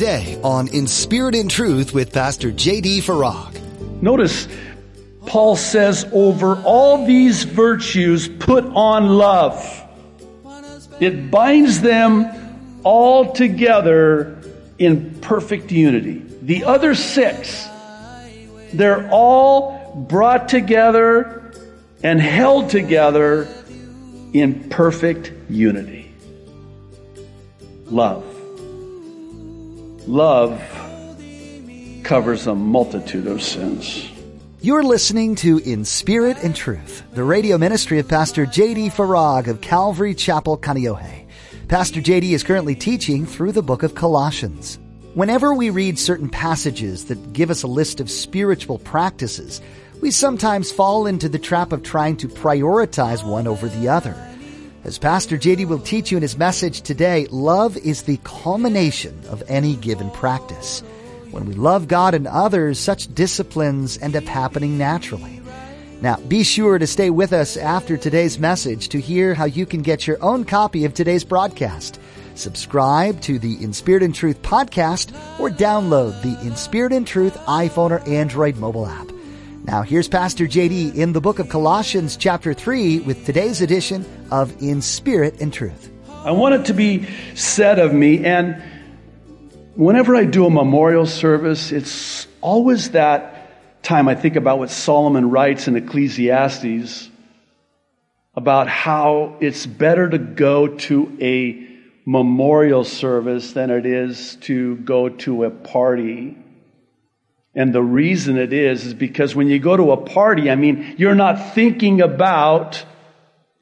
today on In Spirit and Truth with Pastor J.D. Farag. Notice Paul says, over all these virtues, put on love. It binds them all together in perfect unity. The other six, they're all brought together and held together in perfect unity. Love. Love covers a multitude of sins. You're listening to In Spirit and Truth, the radio ministry of Pastor J.D. Farag of Calvary Chapel, Kaneohe. Pastor J.D. is currently teaching through the book of Colossians. Whenever we read certain passages that give us a list of spiritual practices, we sometimes fall into the trap of trying to prioritize one over the other. As Pastor JD will teach you in his message today, love is the culmination of any given practice. When we love God and others, such disciplines end up happening naturally. Now, be sure to stay with us after today's message to hear how you can get your own copy of today's broadcast. Subscribe to the In Spirit and Truth podcast or download the In Spirit and Truth iPhone or Android mobile app. Now, here's Pastor JD in the book of Colossians, chapter 3, with today's edition of In Spirit and Truth. I want it to be said of me, and whenever I do a memorial service, it's always that time I think about what Solomon writes in Ecclesiastes about how it's better to go to a memorial service than it is to go to a party. And the reason it is, is because when you go to a party, I mean, you're not thinking about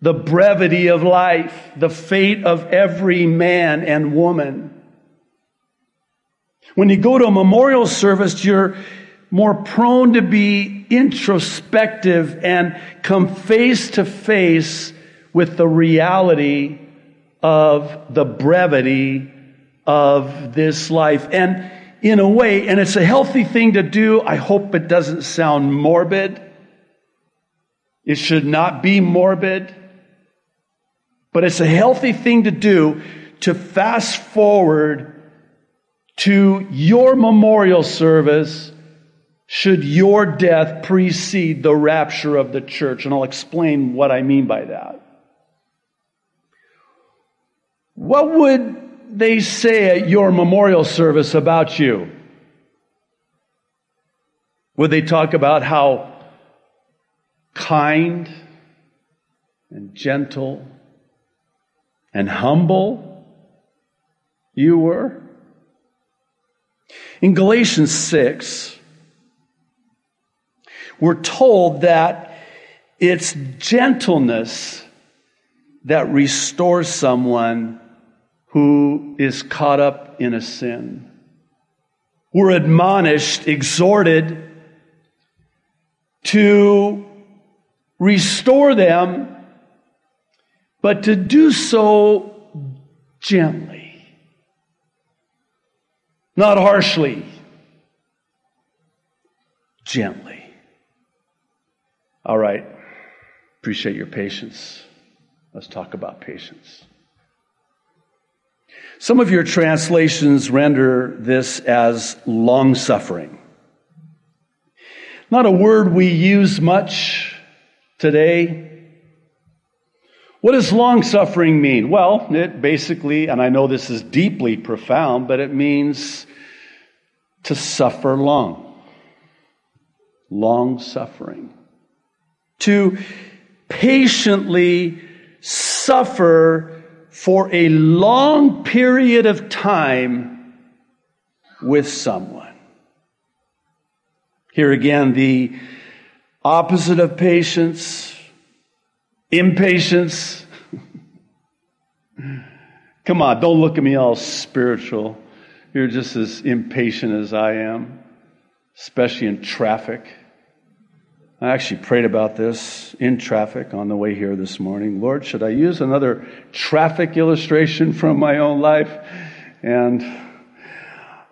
the brevity of life, the fate of every man and woman. When you go to a memorial service, you're more prone to be introspective and come face to face with the reality of the brevity of this life. And in a way, and it's a healthy thing to do, I hope it doesn't sound morbid. It should not be morbid. But it's a healthy thing to do to fast forward to your memorial service should your death precede the rapture of the church. And I'll explain what I mean by that. What would they say at your memorial service about you? Would they talk about how kind and gentle and humble you were? In Galatians 6, we're told that it's gentleness that restores someone who is caught up in a sin. We're admonished, exhorted to restore them, but to do so gently. Not harshly, gently. All right. Appreciate your patience. Let's talk about patience. Some of your translations render this as long suffering. Not a word we use much today. What does long suffering mean? Well, it basically, and I know this is deeply profound, but it means to suffer long. Long suffering. To patiently suffer for a long period of time with someone. Here again, the opposite of patience, impatience. Come on, don't look at me all spiritual. You're just as impatient as I am, especially in traffic. I actually prayed about this in traffic on the way here this morning. Lord, should I use another traffic illustration from my own life? And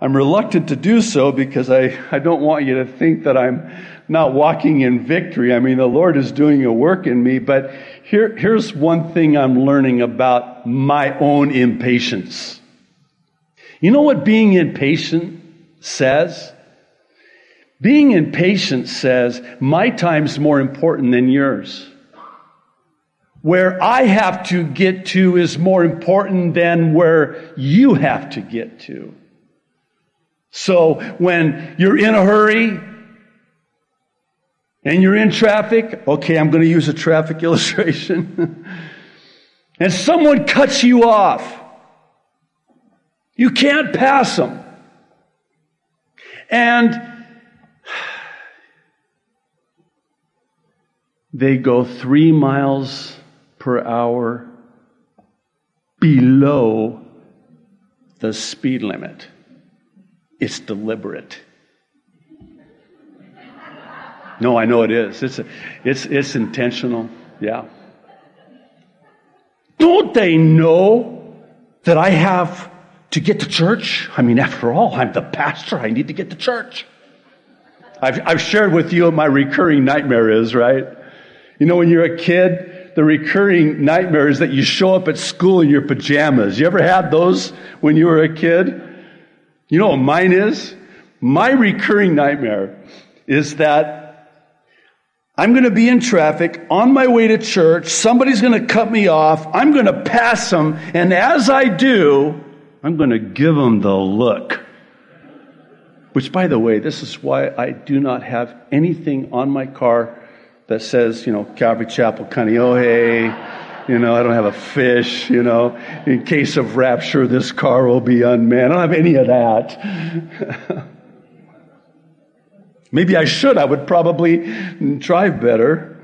I'm reluctant to do so because I, I don't want you to think that I'm not walking in victory. I mean, the Lord is doing a work in me, but here, here's one thing I'm learning about my own impatience. You know what being impatient says? Being impatient says, my time's more important than yours. Where I have to get to is more important than where you have to get to. So when you're in a hurry and you're in traffic, okay, I'm going to use a traffic illustration, and someone cuts you off, you can't pass them. And they go three miles per hour below the speed limit. It's deliberate. No, I know it is. It's, a, it's, it's intentional. Yeah. Don't they know that I have to get to church? I mean, after all, I'm the pastor. I need to get to church. I've, I've shared with you what my recurring nightmare is, right? You know, when you're a kid, the recurring nightmare is that you show up at school in your pajamas. You ever had those when you were a kid? You know what mine is? My recurring nightmare is that I'm going to be in traffic on my way to church. Somebody's going to cut me off. I'm going to pass them. And as I do, I'm going to give them the look. Which, by the way, this is why I do not have anything on my car that says, you know, Calvary Chapel, Kaneohe. You know, I don't have a fish, you know. In case of rapture, this car will be unmanned. I don't have any of that. Maybe I should. I would probably drive better.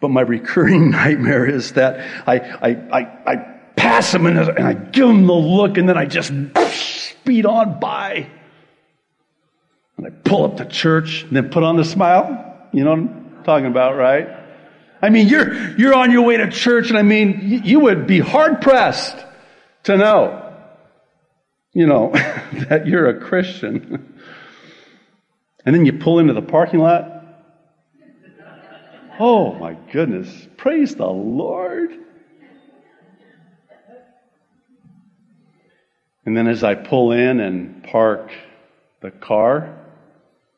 But my recurring nightmare is that I, I, I, I pass them and I give them the look and then I just speed on by. And I pull up to church and then put on the smile. You know what I'm talking about, right? I mean, you're, you're on your way to church and I mean, you would be hard pressed to know, you know, that you're a Christian. and then you pull into the parking lot. Oh my goodness. Praise the Lord. And then as I pull in and park the car,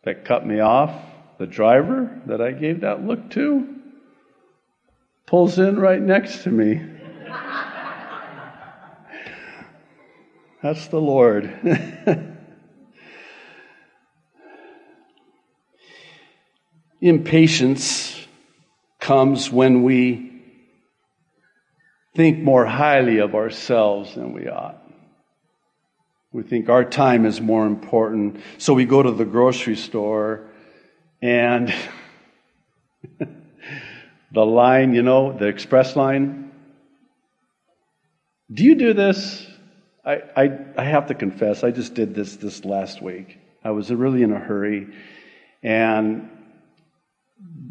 that cut me off, the driver that I gave that look to, pulls in right next to me. That's the Lord. Impatience comes when we think more highly of ourselves than we ought. We think our time is more important. So we go to the grocery store and the line, you know, the express line. Do you do this? I, I, I have to confess, I just did this this last week. I was really in a hurry. And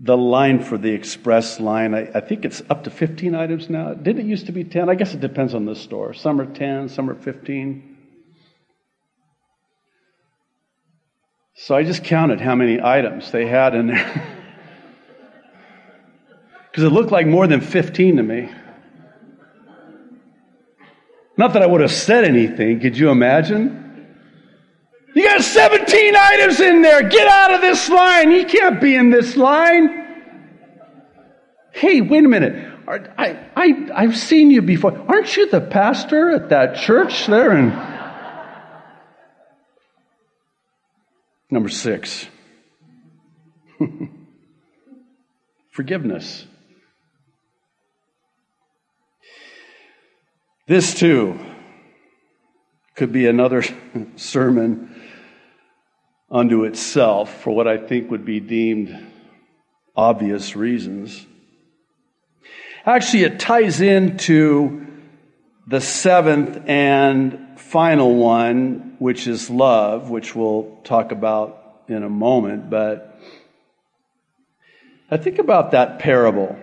the line for the express line, I, I, think it's up to 15 items now. Didn't it used to be 10? I guess it depends on the store. Some are 10, some are 15. So I just counted how many items they had in there. Because it looked like more than 15 to me. Not that I would have said anything. Could you imagine? You got 17 items in there. Get out of this line. You can't be in this line. Hey, wait a minute. I, I, I've seen you before. Aren't you the pastor at that church there in Number six, forgiveness. This too could be another sermon unto itself for what I think would be deemed obvious reasons. Actually, it ties into the seventh and final one, which is love, which we'll talk about in a moment. But I think about that parable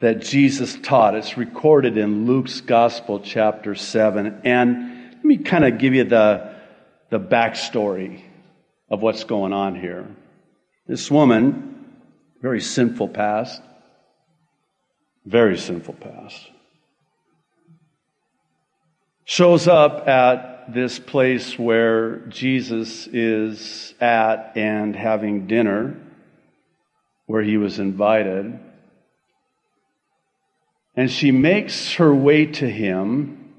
that Jesus taught. It's recorded in Luke's Gospel, chapter 7. And let me kind of give you the, the backstory of what's going on here. This woman, very sinful past, very sinful past shows up at this place where Jesus is at and having dinner, where he was invited. And she makes her way to him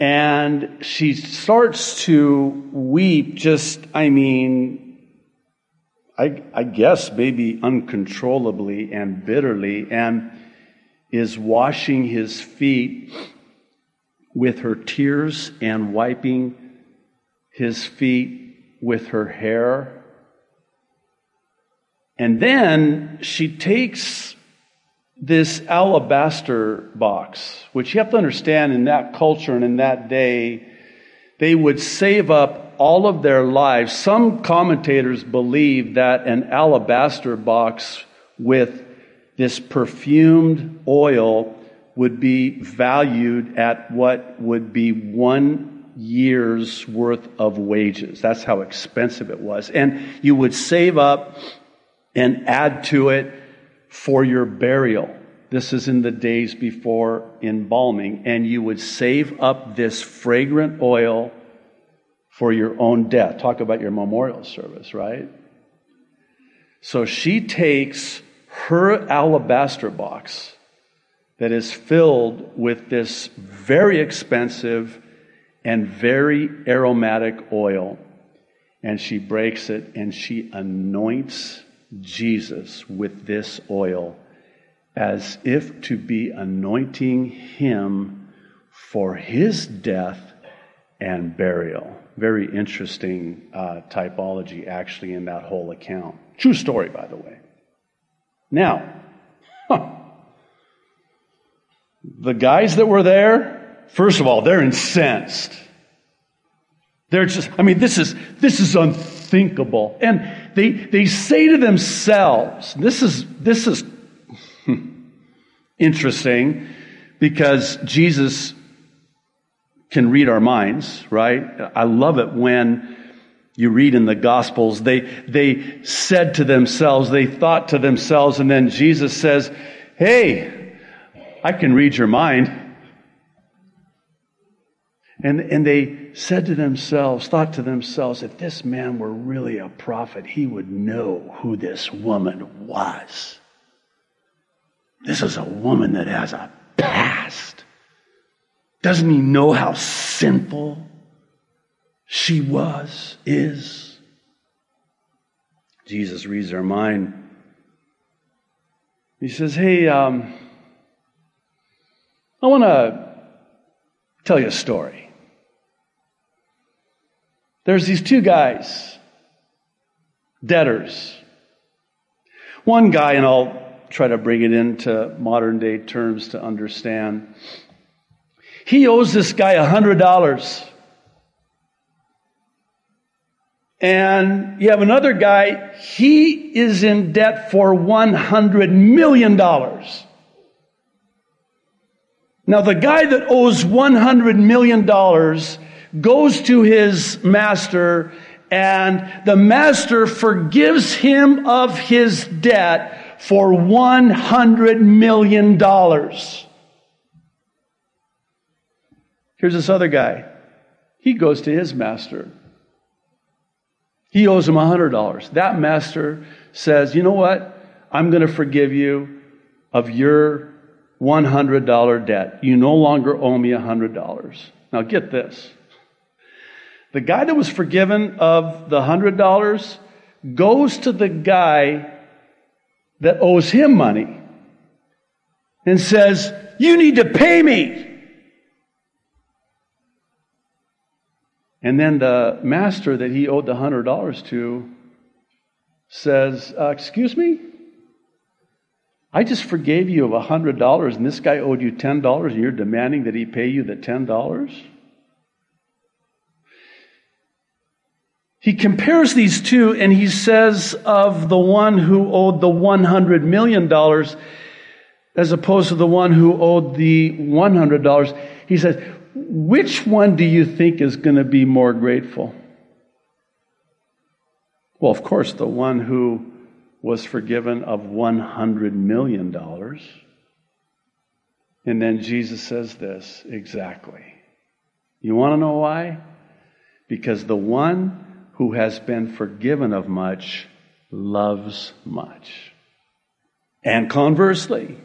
and she starts to weep, just, I mean, I, I, guess maybe uncontrollably and bitterly, and is washing his feet with her tears and wiping his feet with her hair. And then she takes this alabaster box, which you have to understand in that culture and in that day, they would save up all of their lives. Some commentators believe that an alabaster box with this perfumed oil would be valued at what would be one year's worth of wages. That's how expensive it was. And you would save up and add to it for your burial. This is in the days before embalming. And you would save up this fragrant oil for your own death. Talk about your memorial service, right? So she takes her alabaster box that is filled with this very expensive and very aromatic oil, and she breaks it and she anoints Jesus with this oil as if to be anointing him for his death and burial. Very interesting uh, typology, actually, in that whole account. True story, by the way. Now, the guys that were there, first of all, they're incensed. They're just, I mean, this is, this is unthinkable. And they, they say to themselves, this is, this is interesting because Jesus can read our minds, right? I love it when you read in the Gospels, they, they said to themselves, they thought to themselves, and then Jesus says, Hey, I can read your mind. And, and they said to themselves, thought to themselves, if this man were really a prophet, he would know who this woman was. This is a woman that has a past. Doesn't he know how sinful she was, is? Jesus reads our mind. He says, Hey, um, I want to tell you a story. There's these two guys, debtors. One guy, and I'll try to bring it into modern day terms to understand. He owes this guy a hundred dollars. And you have another guy, he is in debt for $100 million. Now, the guy that owes $100 million goes to his master, and the master forgives him of his debt for $100 million. Here's this other guy. He goes to his master. He owes him $100. That master says, You know what? I'm going to forgive you of your $100 debt. You no longer owe me $100. Now get this. The guy that was forgiven of the $100 goes to the guy that owes him money and says, You need to pay me. And then the master that he owed the $100 to says, uh, Excuse me? I just forgave you of $100 and this guy owed you $10 and you're demanding that he pay you the $10? He compares these two and he says of the one who owed the $100 million as opposed to the one who owed the $100, he says, which one do you think is going to be more grateful? Well, of course, the one who was forgiven of $100 million. And then Jesus says this exactly. You want to know why? Because the one who has been forgiven of much loves much. And conversely,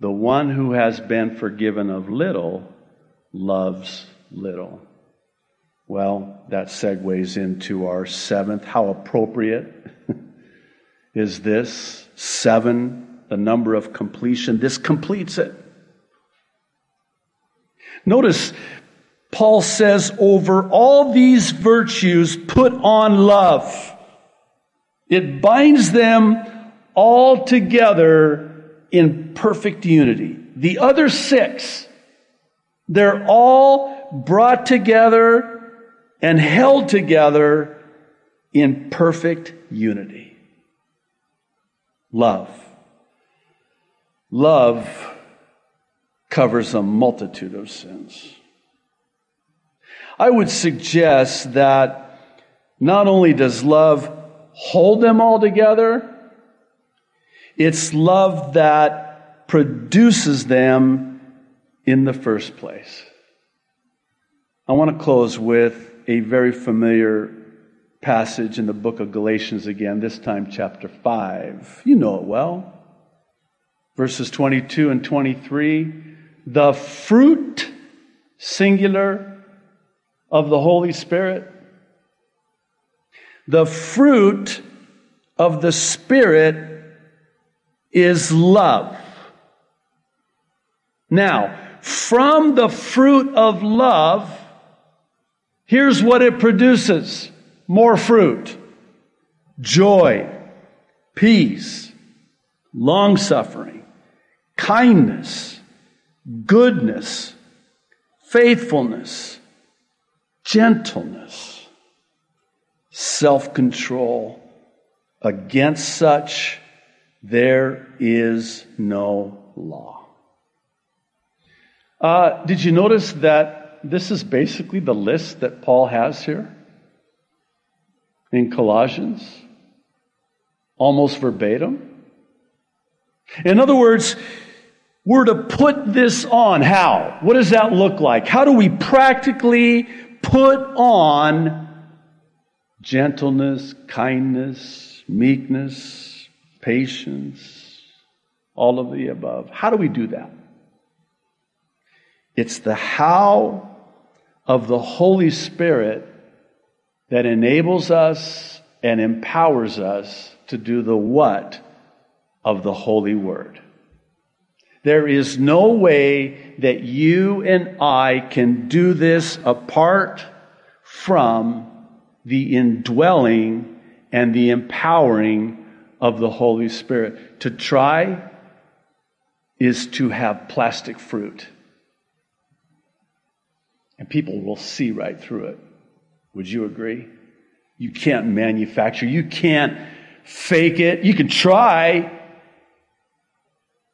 the one who has been forgiven of little loves little. Well, that segues into our seventh. How appropriate is this? Seven, the number of completion. This completes it. Notice Paul says, over all these virtues, put on love. It binds them all together in perfect unity. The other six, they're all brought together and held together in perfect unity. Love. Love covers a multitude of sins. I would suggest that not only does love hold them all together, it's love that produces them in the first place. I want to close with a very familiar passage in the book of Galatians again, this time chapter 5. You know it well. Verses 22 and 23 the fruit, singular, of the Holy Spirit. The fruit of the Spirit is love. Now, from the fruit of love, here's what it produces more fruit joy, peace, long suffering, kindness goodness, faithfulness, gentleness, self control. Against such, there is no law. Uh, did you notice that this is basically the list that Paul has here in Colossians? Almost verbatim. In other words, we're to put this on, how? What does that look like? How do we practically put on gentleness, kindness, meekness, patience, all of the above? How do we do that? It's the how of the Holy Spirit that enables us and empowers us to do the what of the Holy Word. There is no way that you and I can do this apart from the indwelling and the empowering of the Holy Spirit. To try is to have plastic fruit. And people will see right through it. Would you agree? You can't manufacture, you can't fake it. You can try,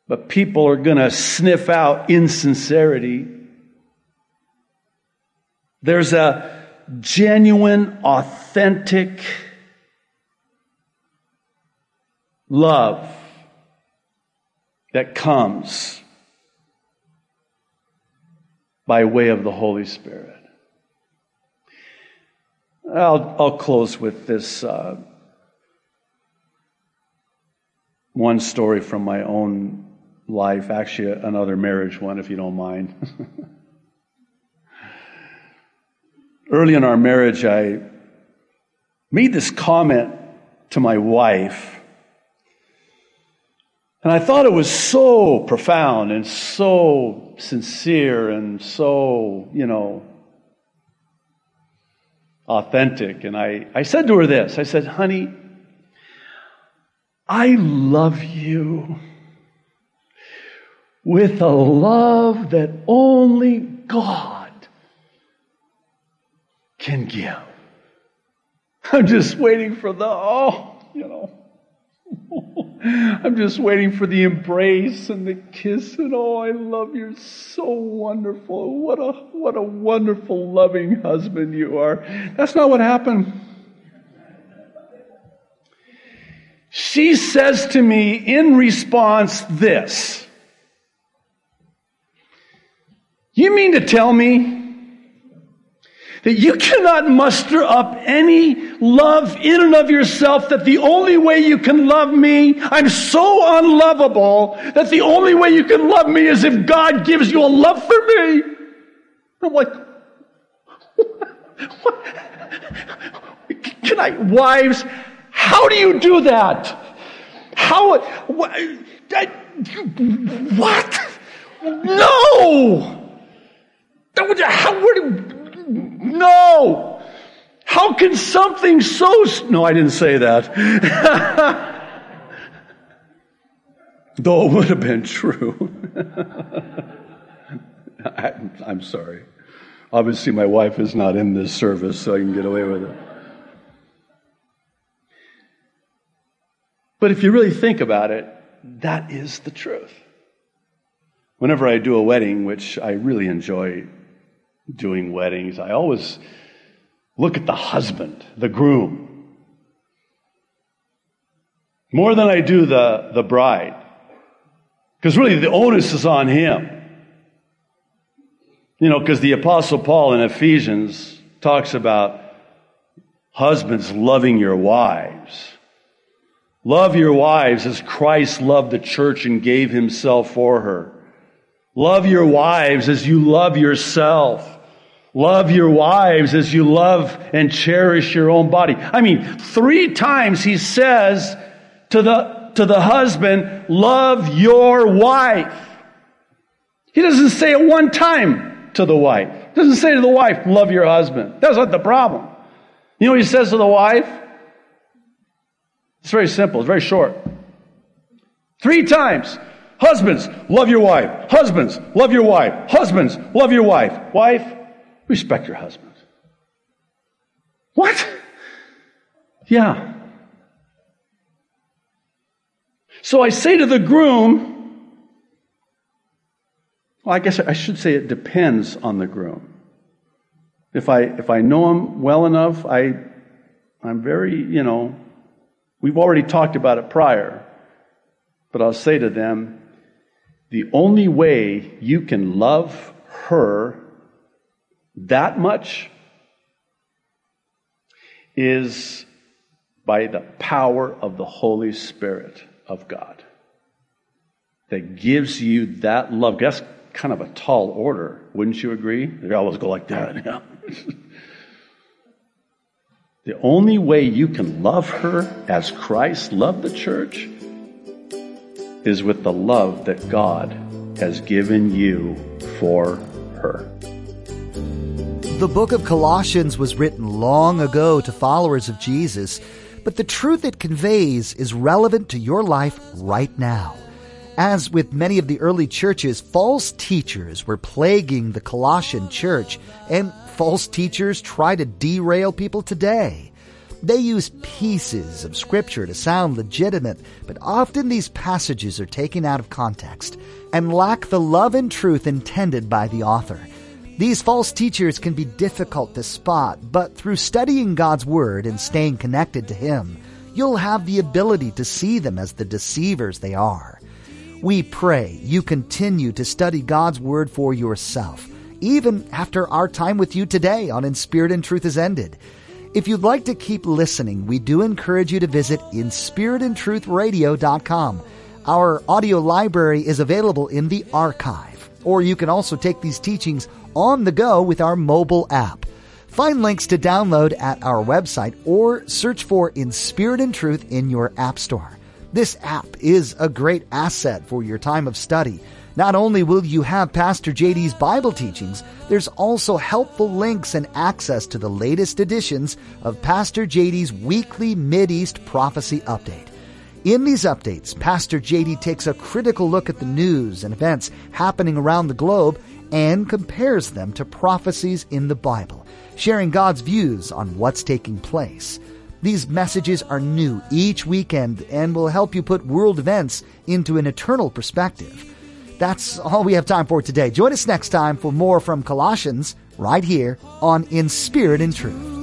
but people are going to sniff out insincerity. There's a genuine, authentic love that comes by way of the Holy Spirit. I'll, I'll close with this uh, one story from my own life, actually, another marriage one, if you don't mind. Early in our marriage, I made this comment to my wife. And I thought it was so profound and so sincere and so, you know, authentic. And I, I said to her this I said, honey, I love you with a love that only God can give. I'm just waiting for the, oh, you know. I'm just waiting for the embrace and the kiss and oh, I love you so wonderful. What a what a wonderful loving husband you are. That's not what happened. She says to me in response this. You mean to tell me that you cannot muster up any love in and of yourself that the only way you can love me, I'm so unlovable that the only way you can love me is if God gives you a love for me. I'm like, what? Can I, wives, how do you do that? How, what? what? No! How, where do, no! How can something so, no, I didn't say that. Though it would have been true. I, I'm sorry. Obviously, my wife is not in this service, so I can get away with it. But if you really think about it, that is the truth. Whenever I do a wedding, which I really enjoy doing weddings, I always look at the husband, the groom, more than I do the, the bride. Because really, the onus is on him. You know, because the Apostle Paul in Ephesians talks about husbands loving your wives. Love your wives as Christ loved the church and gave himself for her. Love your wives as you love yourself. Love your wives as you love and cherish your own body. I mean, three times he says to the, to the husband, love your wife. He doesn't say it one time to the wife. He doesn't say to the wife, love your husband. That's not the problem. You know what he says to the wife? It's very simple, it's very short. Three times. Husbands, love your wife. Husbands, love your wife. Husbands, love your wife. Wife, respect your husband. What? Yeah. So I say to the groom, well, I guess I should say it depends on the groom. If I, if I know him well enough, I, I'm very, you know, we've already talked about it prior, but I'll say to them, the only way you can love her that much is by the power of the Holy Spirit of God that gives you that love. That's kind of a tall order, wouldn't you agree? They always go like that. Yeah. the only way you can love her as Christ loved the church is with the love that God has given you for her. The book of Colossians was written long ago to followers of Jesus, but the truth it conveys is relevant to your life right now. As with many of the early churches, false teachers were plaguing the Colossian church, and false teachers try to derail people today. They use pieces of scripture to sound legitimate, but often these passages are taken out of context and lack the love and truth intended by the author. These false teachers can be difficult to spot, but through studying God's Word and staying connected to Him, you'll have the ability to see them as the deceivers they are. We pray you continue to study God's Word for yourself, even after our time with you today on In Spirit and Truth is ended. If you'd like to keep listening, we do encourage you to visit inspiritandtruthradio.com. Our audio library is available in the archive, or you can also take these teachings on the go with our mobile app. Find links to download at our website or search for In Spirit and Truth in your App Store. This app is a great asset for your time of study. Not only will you have Pastor JD's Bible teachings, there's also helpful links and access to the latest editions of Pastor JD's weekly East Prophecy Update. In these updates, Pastor JD takes a critical look at the news and events happening around the globe and compares them to prophecies in the Bible, sharing God's views on what's taking place. These messages are new each weekend and will help you put world events into an eternal perspective. That's all we have time for today. Join us next time for more from Colossians right here on In Spirit and Truth.